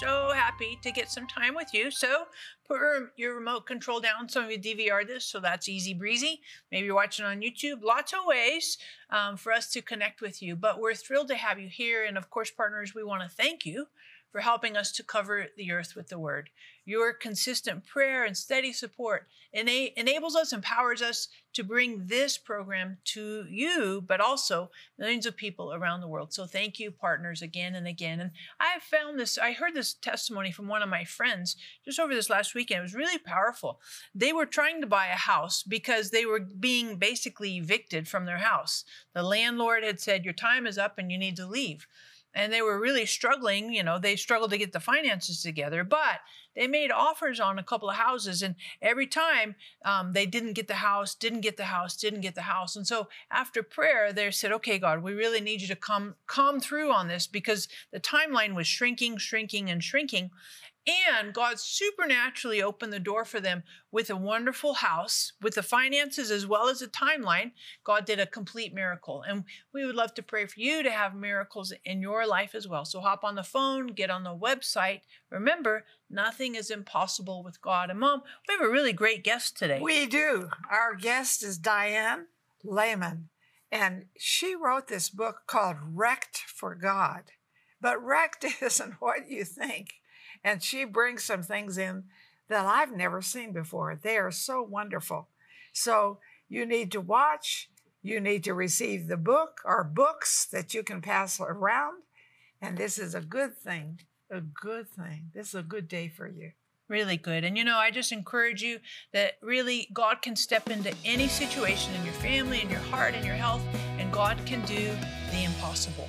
so happy to get some time with you. So put your remote control down. Some of you DVR this, so that's easy breezy. Maybe you're watching on YouTube. Lots of ways um, for us to connect with you. But we're thrilled to have you here. And of course, partners, we want to thank you for helping us to cover the earth with the word. Your consistent prayer and steady support ena- enables us, empowers us to bring this program to you, but also millions of people around the world. So thank you, partners, again and again. And I found this, I heard this testimony from one of my friends just over this last weekend. It was really powerful. They were trying to buy a house because they were being basically evicted from their house. The landlord had said, Your time is up and you need to leave and they were really struggling. You know, they struggled to get the finances together, but they made offers on a couple of houses, and every time um, they didn't get the house, didn't get the house, didn't get the house. And so after prayer, they said, "Okay, God, we really need you to come come through on this because the timeline was shrinking, shrinking, and shrinking." And God supernaturally opened the door for them with a wonderful house, with the finances as well as a timeline. God did a complete miracle. And we would love to pray for you to have miracles in your life as well. So hop on the phone, get on the website. Remember, nothing is impossible with God. And mom, we have a really great guest today. We do. Our guest is Dianne Leman. And she wrote this book called Wrecked for God. But wrecked isn't what you think and she brings some things in that I've never seen before. They are so wonderful. So you need to watch, you need to receive the book or books that you can pass around. And this is a good thing, a good thing. This is a good day for you. Really good. And you know, I just encourage you that really God can step into any situation in your family, in your heart, in your health, and God can do the impossible.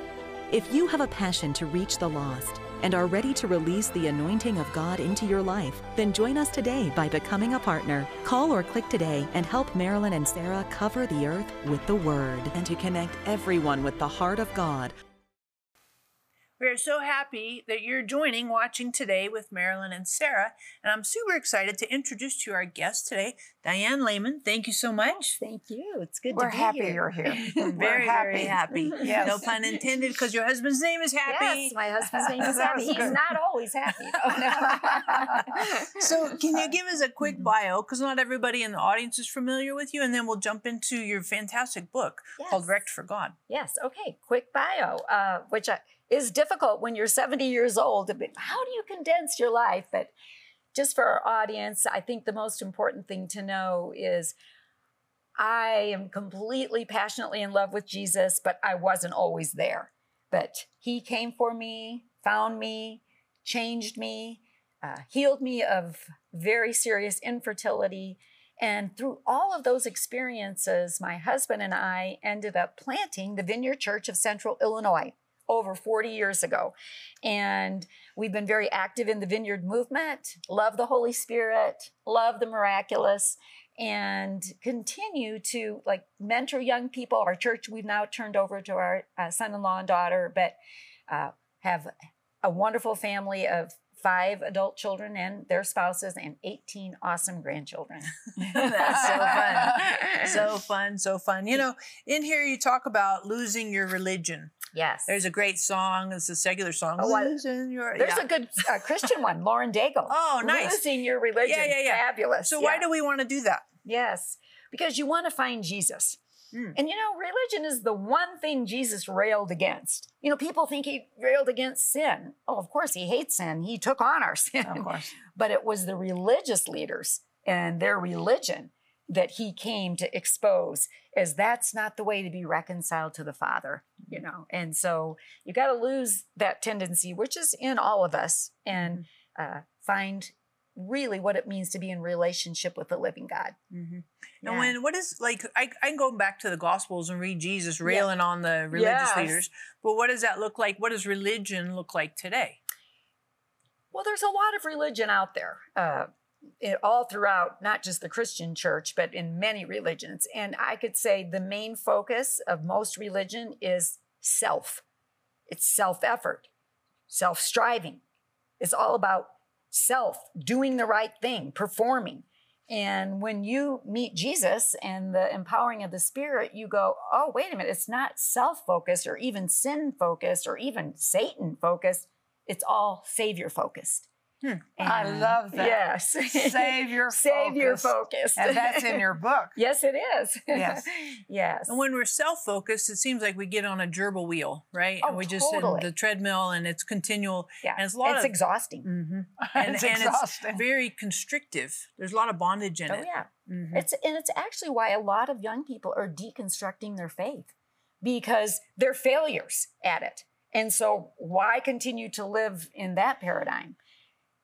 If you have a passion to reach the lost, and are ready to release the anointing of God into your life, then join us today by becoming a partner. Call or click today and help Marilyn and Sarah cover the earth with the Word and to connect everyone with the heart of God we are so happy that you're joining watching today with Marilyn and Sarah. And I'm super excited to introduce to you our guest today, Dianne Leman. Thank you so much. Oh, thank you. It's good to be here. We're to be happy here. you're here. We're very, happy. very happy. Yes. No pun intended, because your husband's name is Happy. Yes, my husband's name is Happy. He's not always happy. So, can you give us a quick Mm-hmm. bio? Because not everybody in the audience is familiar with you, and then we'll jump into your fantastic book called Wrecked for God. yes. Okay. Quick bio, uh, which I, is difficult when you're 70 years old. How do you condense your life? But just for our audience, I think the most important thing to know is I am completely passionately in love with Jesus, but I wasn't always there. But He came for me, found me, changed me, uh, healed me of very serious infertility. And through all of those experiences, my husband and I ended up planting the Vineyard Church of Central Illinois over 40 years ago. And we've been very active in the Vineyard movement, love the Holy Spirit, love the miraculous, and continue to like mentor young people. Our church we've now turned over to our uh, son-in-law and daughter, but uh, have a wonderful family of five adult children and their spouses and 18 awesome grandchildren. That's so fun. So fun, so fun. You know, in here you talk about losing your religion. Yes. There's a great song. It's a secular song. Oh, Losing your. There's yeah. a good uh, Christian one, Lauren Daigle. Oh, nice. Losing your religion. Yeah, yeah, yeah. Fabulous. So why do we want to do that? Yes, because you want to find Jesus. Mm. And you know, religion is the one thing Jesus railed against. You know, people think he railed against sin. Oh, of course, he hates sin. He took on our sin. Of course. But it was the religious leaders and their religion that he came to expose as that's not the way to be reconciled to the father you know and so you got to lose that tendency which is in all of us and uh, find really what it means to be in relationship with the living god Mm-hmm. Yeah. And when what is like I I can go back to the Gospels and read Jesus railing on the religious Yes. leaders, but what does that look like? What does religion look like today? Well, there's a lot of religion out there, uh, it, all throughout, not just the Christian church, but in many religions. And I could say the main focus of most religion is self. It's self effort, self striving. It's all about self, doing the right thing, performing. And when you meet Jesus and the empowering of the Spirit, you go, oh, wait a minute, it's not self focused or even sin focused or even Satan focused. It's all Savior focused. Hmm. I love that. Yes. Savior Savior focused. focused. And that's in your book. yes, it is. Yes. yes. And when we're self-focused, it seems like we get on a gerbil wheel, right? Oh, and we just totally. in the treadmill and it's continual yeah. and it's a lot it's of exhausting. Mhm. and, it's and it's exhausting. very constrictive. There's a lot of bondage in it. Oh it. yeah. Mhm. It's and it's actually why a lot of young people are deconstructing their faith because they're failures at it. And so why continue to live in that paradigm?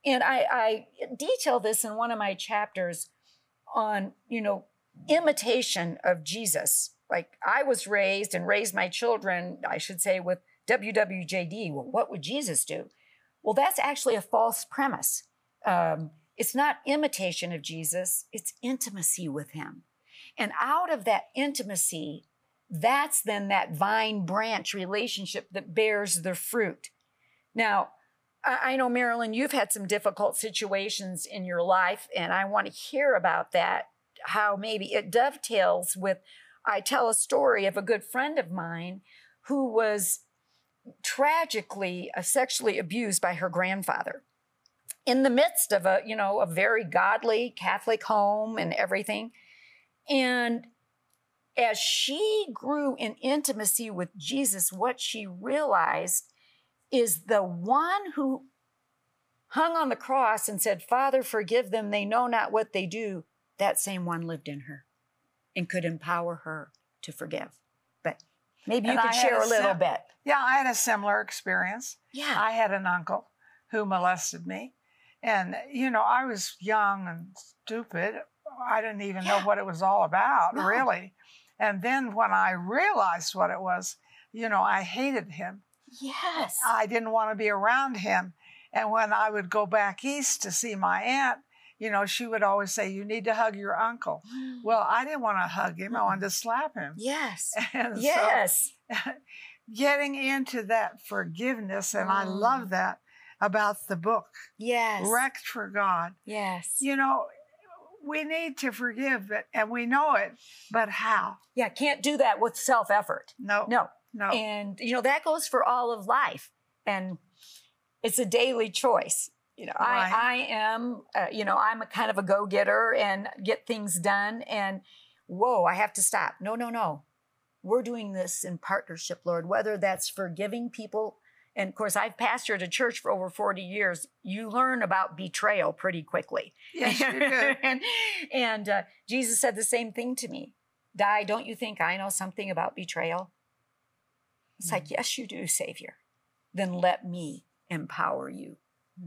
And I, I detail this in one of my chapters on, you know, imitation of Jesus. Like I was raised and raised my children, I should say, with WWJD. Well, what would Jesus do? Well, that's actually a false premise. Um, it's not imitation of Jesus, it's intimacy with him. And out of that intimacy, that's then that vine branch relationship that bears the fruit. Now, I know, Marilyn, you've had some difficult situations in your life, and I want to hear about that, how maybe it dovetails with. I tell a story of a good friend of mine who was tragically uh, sexually abused by her grandfather in the midst of a you know a very godly catholic home and everything and as she grew in intimacy with jesus what she realized is the one who hung on the cross and said father forgive them they know not what they do that same one lived in her and could empower her to forgive but maybe you And could I share a a little sim- bit Yeah, I had a similar experience. yeah I had an uncle who molested me. And, you know, I was young and stupid. I didn't even know what it was all about, No. really. And then when I realized what it was, you know, I hated him. Yes I didn't want to be around him. And when I would go back east to see my aunt, you know, she would always say, You need to hug your uncle. Well, I didn't want to hug him, I wanted to slap him. yes And so yes getting into that forgiveness, and I Mm. love that about the book, yes Wrecked for God. yes You know, we need to forgive it, and we know it, but how? Yeah, can't do that with self effort. No, No. No. And, you know, that goes for all of life. And it's a daily choice. You know, Right. I, I am, uh, you know, I'm a kind of a go getter and get things done. And whoa, I have to stop. No, no, no. We're doing this in partnership, Lord, whether that's forgiving people. And of course, I've pastored a church for over 40 years. You learn about betrayal pretty quickly. yes, you do. and and uh, Jesus said the same thing to me. Di, don't you think I know something about betrayal? It's like, yes, you do, Savior. Then let me empower you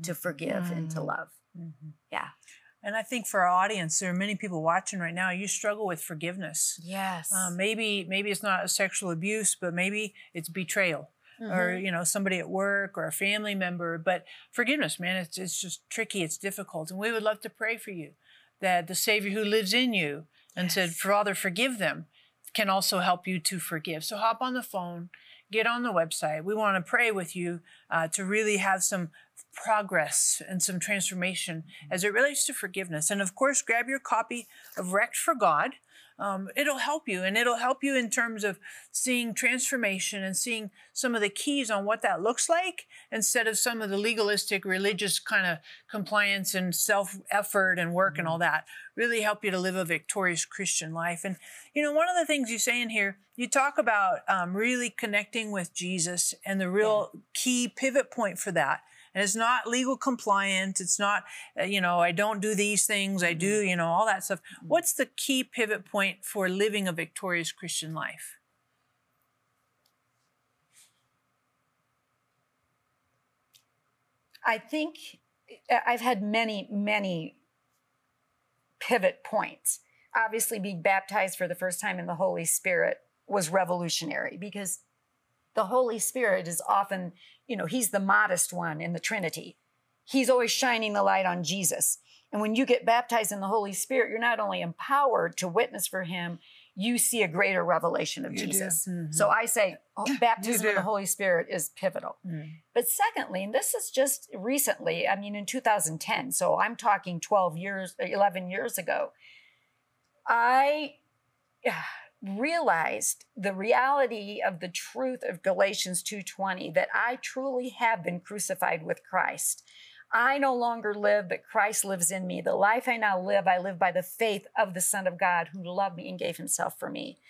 to forgive and to Mm. love. Mhm. Yeah. And I think for our audience, there are many people watching right now. You struggle with forgiveness. Yes. Um, maybe maybe it's not a sexual abuse, but maybe it's betrayal, or Mhm. you know somebody at work or a family member. But forgiveness, man, it's it's just tricky. It's difficult, and we would love to pray for you that the Savior who lives in you and said, "Father, forgive them," can also help you to forgive. So hop on the phone, get on the website. We want to pray with you uh, to really have some progress and some transformation as it relates to forgiveness. And of course, grab your copy of Wrecked for God. Um, it'll help you, and it'll help you in terms of seeing transformation and seeing some of the keys on what that looks like instead of some of the legalistic religious kind of compliance and self effort and work and all that. Really help you to live a victorious Christian life. And, you know, one of the things you say in here, you talk about um, really connecting with Jesus and the real key pivot point for that And it's not legal compliant. It's not, uh, you know, I don't do these things. I do, you know, all that stuff. What's the key pivot point for living a victorious Christian life? I think uh, I've had many, many pivot points. Obviously, being baptized for the first time in the Holy Spirit was revolutionary because the Holy Spirit is often, you know, he's the modest one in the Trinity. He's always shining the light on Jesus. And when you get baptized in the Holy Spirit, you're not only empowered to witness for him, you see a greater revelation of You. Jesus. Mhm. So I say oh, baptism of the Holy Spirit is pivotal. Mm. But secondly, and this is just recently, I mean, in 2010, so I'm talking 12 years, 11 years ago, I realized the reality of the truth of Galatians 2:20 that I truly have been crucified with Christ. I no longer live, but Christ lives in me. The life I now live, I live by the faith of the Son of God who loved me and gave himself for me.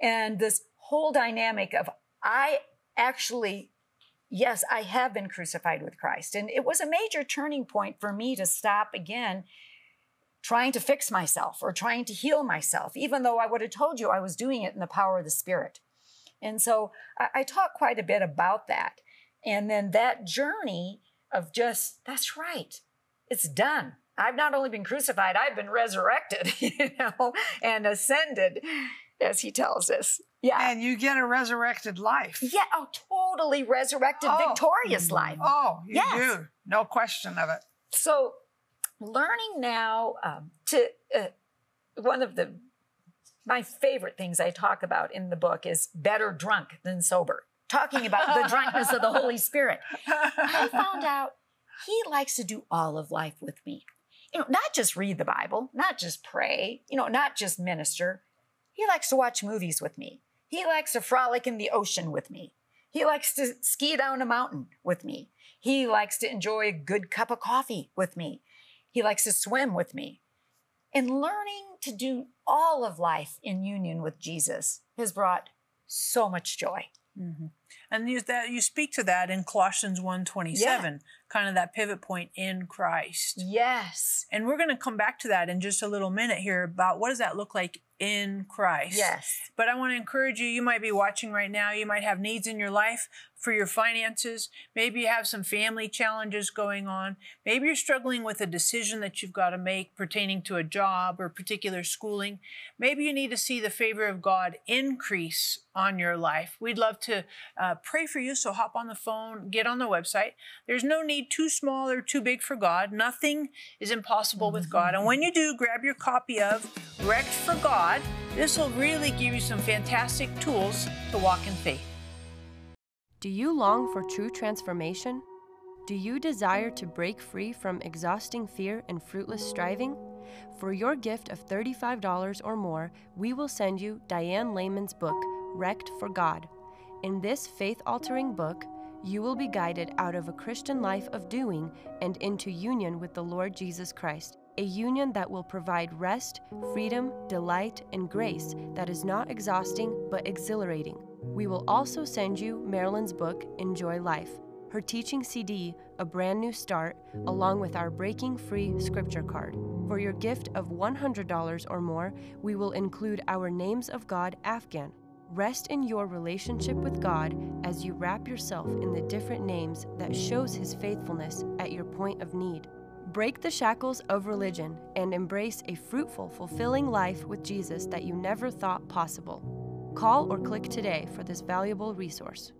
And this whole dynamic of I actually yes, I have been crucified with Christ. And it was a major turning point for me to stop again trying to fix myself or trying to heal myself, even though I would have told you I was doing it in the power of the Spirit. And so I, I talk quite a bit about that. And then that journey of just, that's right, it's done. I've not only been crucified, I've been resurrected, you know, and ascended, as he tells us. Yeah. And you get a resurrected life. Yeah, oh, totally resurrected, Oh. victorious life. Oh, you Yes. do. No question of it. So, learning now um, to uh, one of the my favorite things I talk about in the book is better drunk than sober. Talking about the drunkenness of the Holy Spirit. I found out he likes to do all of life with me. You know, not just read the Bible, not just pray, you know, not just minister. He likes to watch movies with me. He likes to frolic in the ocean with me. He likes to ski down a mountain with me. He likes to enjoy a good cup of coffee with me. He likes to swim with me. And learning to do all of life in union with Jesus has brought so much joy. Mhm. And you, that you speak to that in Colossians 1:27, kind of that pivot point in Christ. Yes. And we're going to come back to that in just a little minute here about what does that look like in Christ. Yes. But I want to encourage you, you might be watching right now, you might have needs in your life for your finances. Maybe you have some family challenges going on. Maybe you're struggling with a decision that you've got to make pertaining to a job or particular schooling. Maybe you need to see the favor of God increase on your life. We'd love to uh, pray for you, so hop on the phone, get on the website. There's no need too small or too big for God. Nothing is impossible with God. And when you do, grab your copy of Wrecked for God. This will really give you some fantastic tools to walk in faith. Do you long for true transformation? Do you desire to break free from exhausting fear and fruitless striving? For your gift of $35 or more, we will send you Dianne Leman's book, Wrecked for God. In this faith altering book, you will be guided out of a Christian life of doing and into union with the Lord Jesus Christ, a union that will provide rest, freedom, delight, and grace that is not exhausting but exhilarating. We will also send you Marilyn's book, Enjoy Life, her teaching CD, A Brand New Start, along with our Breaking Free scripture card. For your gift of $100 or more, we will include our Names of God Afghan. Rest in your relationship with God as you wrap yourself in the different names that shows his faithfulness at your point of need. Break the shackles of religion and embrace a fruitful, fulfilling life with Jesus that you never thought possible. Call or click today for this valuable resource.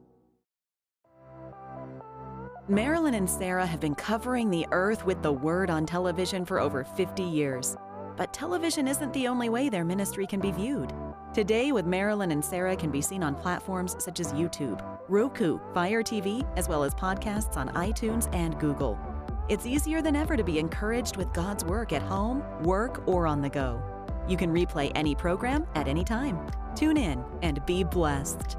Marilyn and Sarah have been covering the earth with the word on television for over 50 years. But television isn't the only way their ministry can be viewed. Today with Marilyn and Sarah can be seen on platforms such as YouTube, Roku, Fire TV, as well as podcasts on iTunes and Google. It's easier than ever to be encouraged with God's work at home, work, or on the go. You can replay any program at any time. Tune in and be blessed.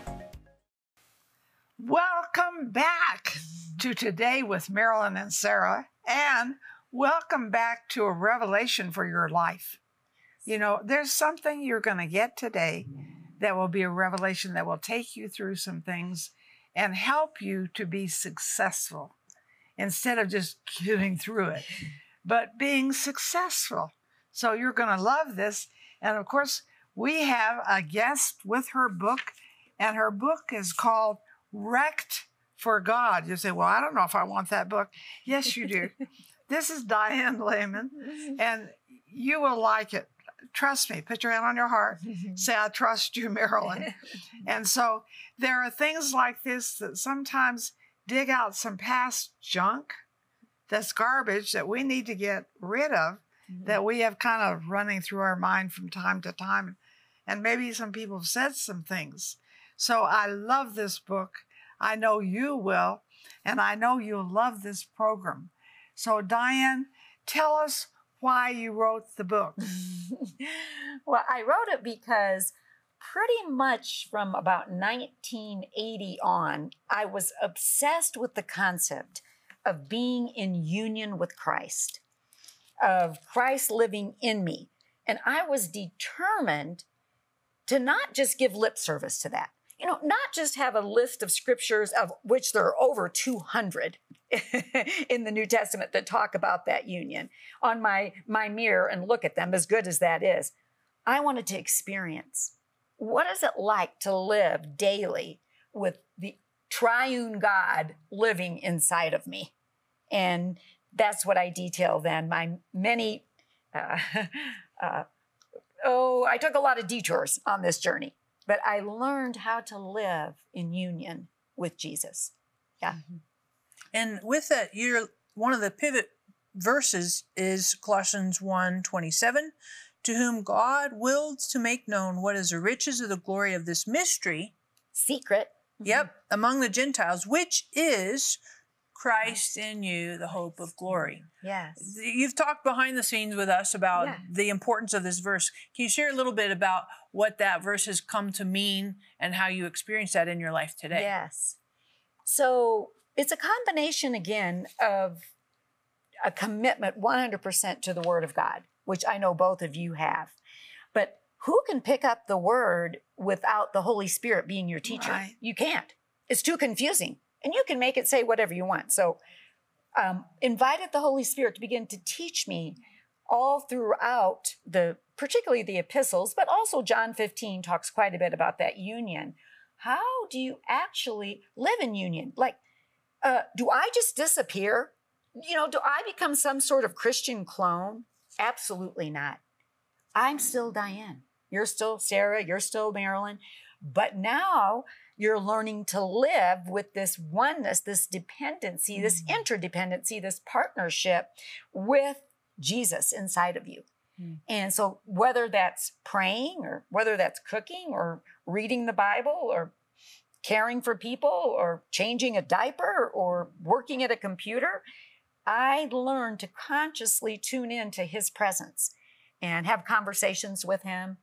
Welcome back to Today with Marilyn and Sarah, and welcome back to a revelation for your life. You know, there's something you're going to get today that will be a revelation that will take you through some things and help you to be successful instead of just getting through it, but being successful. So you're going to love this. And of course, we have a guest with her book, and her book is called Wrecked for God. You say, Well, I don't know if I want that book. Yes, you do. this is Dianne Leman, and you will like it. Trust me, put your hand on your heart. Say, I trust you, Marilyn. and so there are things like this that sometimes dig out some past junk that's garbage that we need to get rid of, mm-hmm. that we have kind of running through our mind from time to time. And maybe some people have said some things so I love this book. I know you will, and I know you'll love this program. So, Dianne, tell us why you wrote the book. well, I wrote it because pretty much from about 1980 on, I was obsessed with the concept of being in union with Christ, of Christ living in me. And I was determined to not just give lip service to that, you know, not just have a list of scriptures, of which there are over 200 in the New Testament that talk about that union, on my, my mirror and look at them, as good as that is. I wanted to experience what is it like to live daily with the triune God living inside of me? And that's what I detail then. My many, uh, uh, oh, I took a lot of detours on this journey but I learned how to live in union with Jesus. Yeah. Mm-hmm. And with that, you're one of the pivot verses is Colossians 1 27, to whom God willed to make known what is the riches of the glory of this mystery. Secret. Yep, mm-hmm. among the Gentiles, which is Christ in you, the hope of glory. Yes. You've talked behind the scenes with us about yeah. the importance of this verse. Can you share a little bit about what that verse has come to mean and how you experience that in your life today? Yes. So it's a combination again of a commitment 100% to the Word of God, which I know both of you have. But who can pick up the Word without the Holy Spirit being your teacher? Right. You can't. It's too confusing and you can make it say whatever you want. So, um, invited the Holy Spirit to begin to teach me all throughout the, particularly the epistles, but also John 15 talks quite a bit about that union. How do you actually live in union? Like, uh, do I just disappear? You know, do I become some sort of Christian clone? Absolutely not. I'm still Dianne. You're still Sarah. You're still Marilyn. But now you're learning to live with this oneness, this dependency, mm-hmm. this interdependency, this partnership with Jesus inside of you. Mm-hmm. And so, whether that's praying or whether that's cooking or reading the Bible or caring for people or changing a diaper or working at a computer, I learned to consciously tune in to his presence and have conversations with him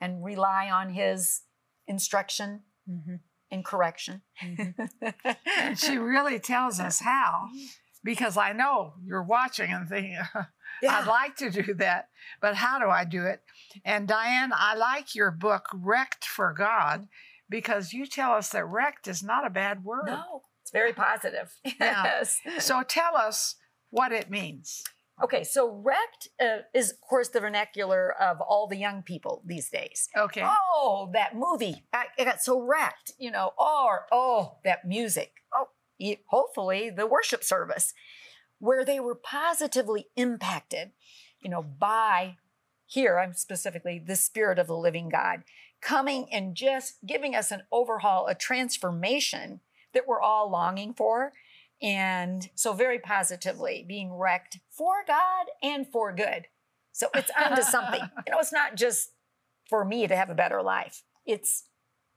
and rely on his instruction. Mm-hmm and correction. Mm-hmm. and she really tells us how, because I know you're watching and thinking, yeah. I'd like to do that, but how do I do it? And Dianne, I like your book, Wrecked for God, because you tell us that wrecked is not a bad word. No, it's very positive. Yes. Yeah. So tell us what it means. Okay, so wrecked uh, is, of course, the vernacular of all the young people these days. Okay. Oh, that movie. I, I got so wrecked, you know, or, oh, that music. Oh, hopefully the worship service, where they were positively impacted, you know, by, here I'm specifically the Spirit of the living God coming and just giving us an overhaul, a transformation that we're all longing for. And so, very positively, being wrecked for God and for good. So, it's unto something. You know, it's not just for me to have a better life, it's,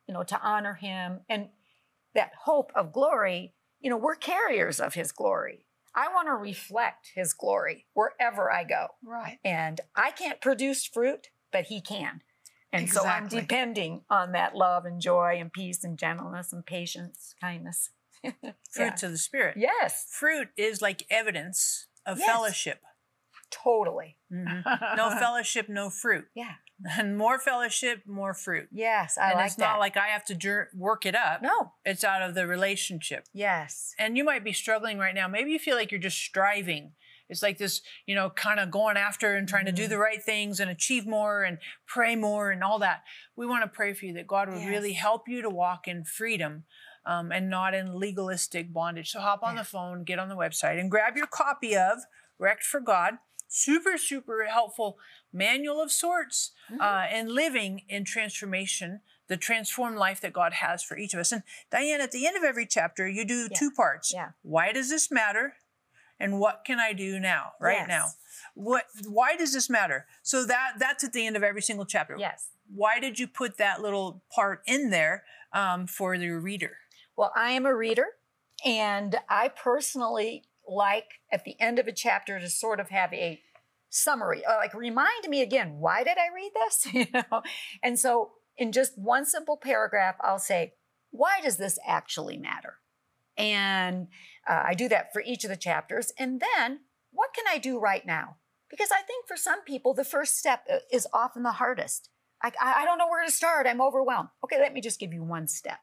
you know, to honor Him and that hope of glory. You know, we're carriers of His glory. I want to reflect His glory wherever I go. Right. And I can't produce fruit, but He can. And so I'm depending on that love and joy and peace and gentleness and patience, kindness. Fruits of the Spirit. Yes, Fruit is like evidence of Yes. fellowship. totally. Mhm. No fellowship, no fruit. Yeah. And more fellowship, more fruit. Yes, I and like it's that. not like I have to jur- work it up. no. It's out of the relationship. Yes. And you might be struggling right now. Maybe you feel like you're just striving. It's like this, you know, kind of going after and trying to do Mhm. the right things and achieve more and pray more and all that. We want to pray for you that God would really help you to walk in freedom um, and not in legalistic bondage. So hop on Yeah. the phone, get on the website, and grab your copy of Wrecked for God. Super, super helpful manual of sorts Mhm. uh, and living in transformation, the transformed life that God has for each of us. And Dianne, at the end of every chapter, you do Yeah. two parts. Yeah. Why does this matter? And what can I do now, right now? What why does this matter? So that that's at the end of every single chapter. Yes. Why did you put that little part in there um, for the reader? Well, I am a reader, and I personally like at the end of a chapter to sort of have a summary, uh, like remind me again, why did I read this? you know, and so in just one simple paragraph, I'll say, why does this actually matter? And uh, I do that for each of the chapters, and then what can I do right now? Because I think for some people, the first step uh, is often the hardest. I, I I don't know where to start. I'm overwhelmed. Okay, let me just give you one step.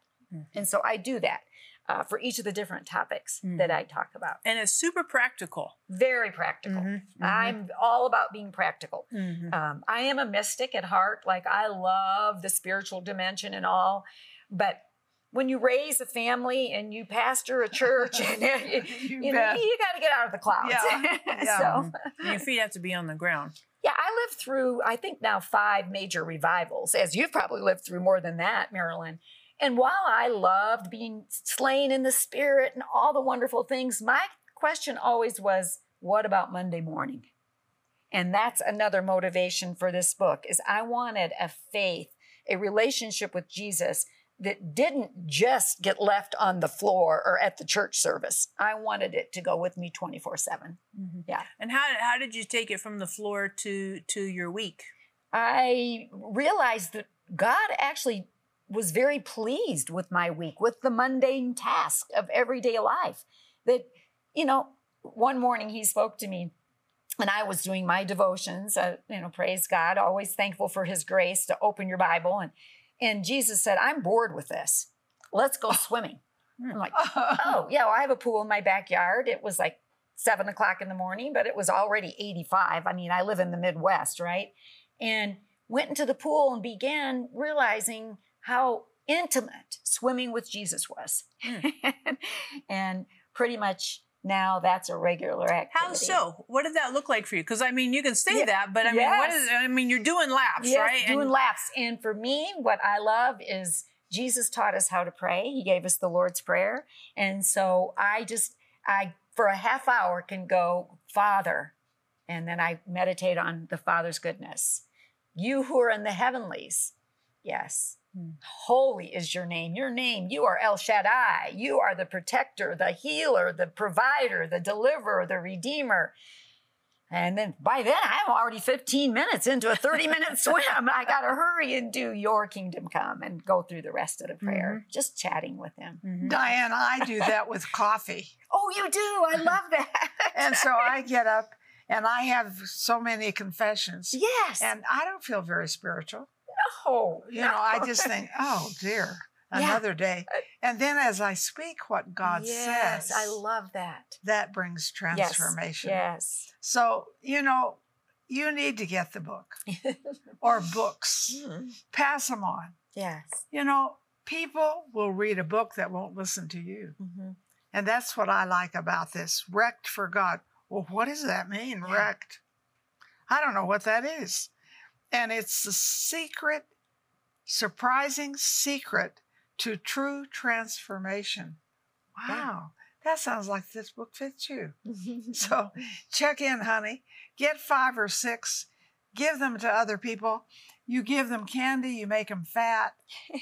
And so I do that uh, for each of the different topics that I talk about. And it's super practical. Very practical. Mhm, mhm. I'm all about being practical. Mhm. Um, I am a mystic at heart. Like I love the spiritual dimension and all. But when you raise a family and you pastor a church, and you, You you, know, you got to get out of the clouds. Yeah, yeah. so, And your feet have to be on the ground. yeah, I lived through, I think now five major revivals, as you've probably lived through more than that, Marilyn. And while I loved being slain in the spirit and all the wonderful things, my question always was, what about Monday morning? And that's another motivation for this book is I wanted a faith, a relationship with Jesus that didn't just get left on the floor or at the church service. I wanted it to go with me 24/7. Mm-hmm. Yeah. And how how did you take it from the floor to to your week? I realized that God actually was very pleased with my week, with the mundane task of everyday life. That, you know, one morning he spoke to me and I was doing my devotions, uh, you know, praise God, always thankful for his grace to open your Bible. And, and Jesus said, I'm bored with this. Let's go swimming. I'm like, oh, yeah, well, I have a pool in my backyard. It was like seven o'clock in the morning, but it was already 85. I mean, I live in the Midwest, right? And went into the pool and began realizing how intimate swimming with Jesus was. Hmm. and pretty much now that's a regular activity. How so? What did that look like for you? Because I mean, you can say Yeah, that, but I mean, what is? I mean, you're doing laps, Yes, right? doing And- laps. And for me, what I love is Jesus taught us how to pray. He gave us the Lord's Prayer. And so I just, I, for a half hour, can go, Father, and then I meditate on the Father's goodness. You who are in the heavenlies, yes. Hmm. Holy is your name. Your name, you are El Shaddai. You are the protector, the healer, the provider, the deliverer, the redeemer. And then by then, I'm already 15 minutes into a 30 minute swim. I got to hurry and do your kingdom come and go through the rest of the prayer, just chatting with him. Mhm. Dianne, I do that with coffee. Oh, you do? I love that. And so I get up and I have so many confessions. yes. And I don't feel very spiritual. No, You know, I just think, oh dear, Yeah. another day. And then as I speak what God yes, says, I love that. that brings transformation. Yes. So, you know, you need to get the book or books, Mm, pass them on. yes. You know, people will read a book that won't listen to you. Mhm. And that's what I like about this wrecked for God. Well, what does that mean, Yeah. wrecked? I don't know what that is. And it's the secret, surprising secret to true transformation. Wow. That sounds like this book fits you. So check in, honey. Get five or six, give them to other people. You give them candy, you make them fat.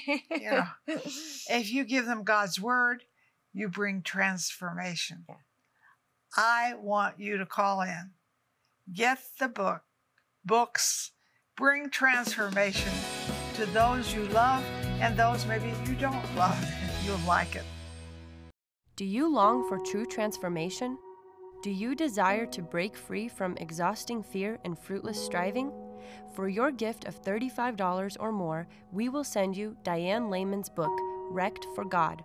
You know, if you give them God's word, you bring transformation. Yeah. I want you to call in. Get the book, books, bring transformation to those you love and those maybe you don't love. You'll like it. Do you long for true transformation? Do you desire to break free from exhausting fear and fruitless striving? For your gift of $35 or more, we will send you Dianne Leman's book, Wrecked for God.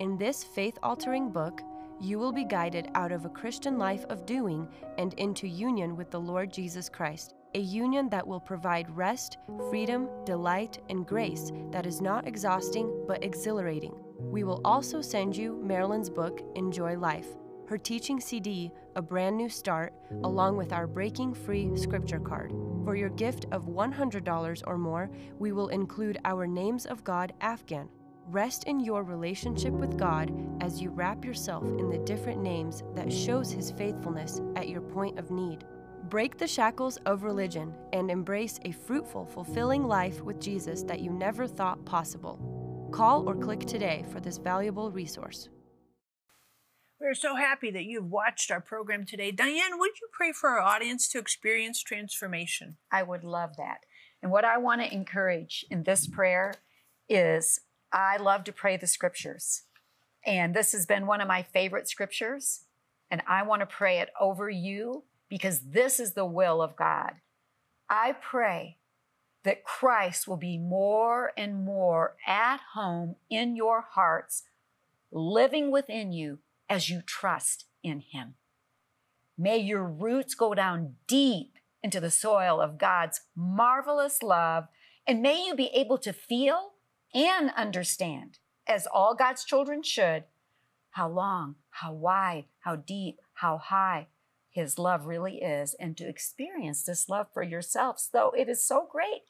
In this faith altering book, you will be guided out of a Christian life of doing and into union with the Lord Jesus Christ, a union that will provide rest, freedom, delight, and grace that is not exhausting but exhilarating. We will also send you Marilyn's book, Enjoy Life, her teaching CD, A Brand New Start, along with our Breaking Free scripture card. For your gift of $100 or more, we will include our Names of God Afghan. Rest in your relationship with God as you wrap yourself in the different names that shows his faithfulness at your point of need. Break the shackles of religion and embrace a fruitful, fulfilling life with Jesus that you never thought possible. Call or click today for this valuable resource. We're so happy that you've watched our program today. Dianne, would you pray for our audience to experience transformation? I would love that. And what I want to encourage in this prayer is I love to pray the scriptures. And this has been one of my favorite scriptures. And I want to pray it over you because this is the will of God. I pray that Christ will be more and more at home in your hearts, living within you as you trust in Him. May your roots go down deep into the soil of God's marvelous love, and may you be able to feel and understand, as all God's children should, how long, how wide, how deep, how high His love really is, and to experience this love for yourselves, though it is so great.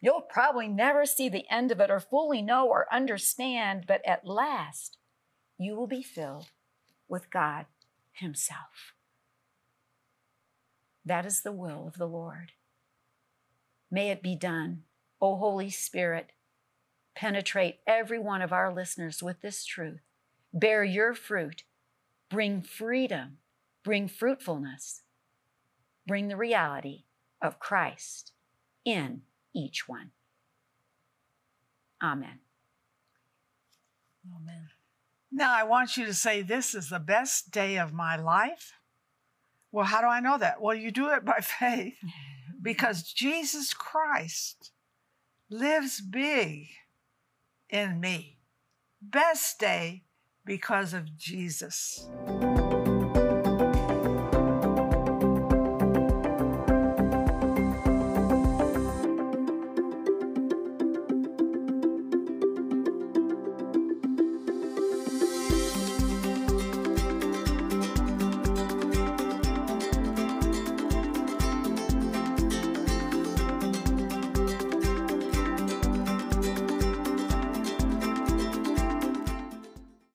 You'll probably never see the end of it or fully know or understand, but at last you will be filled with God Himself. That is the will of the Lord. May it be done. O Holy Spirit, penetrate every one of our listeners with this truth. Bear your fruit. Bring freedom. Bring fruitfulness. Bring the reality of Christ in each one. Amen. Amen. Now, I want you to say, This is the best day of my life. Well, how do I know that? Well, you do it by faith because Jesus Christ lives big in me. Best day because of Jesus.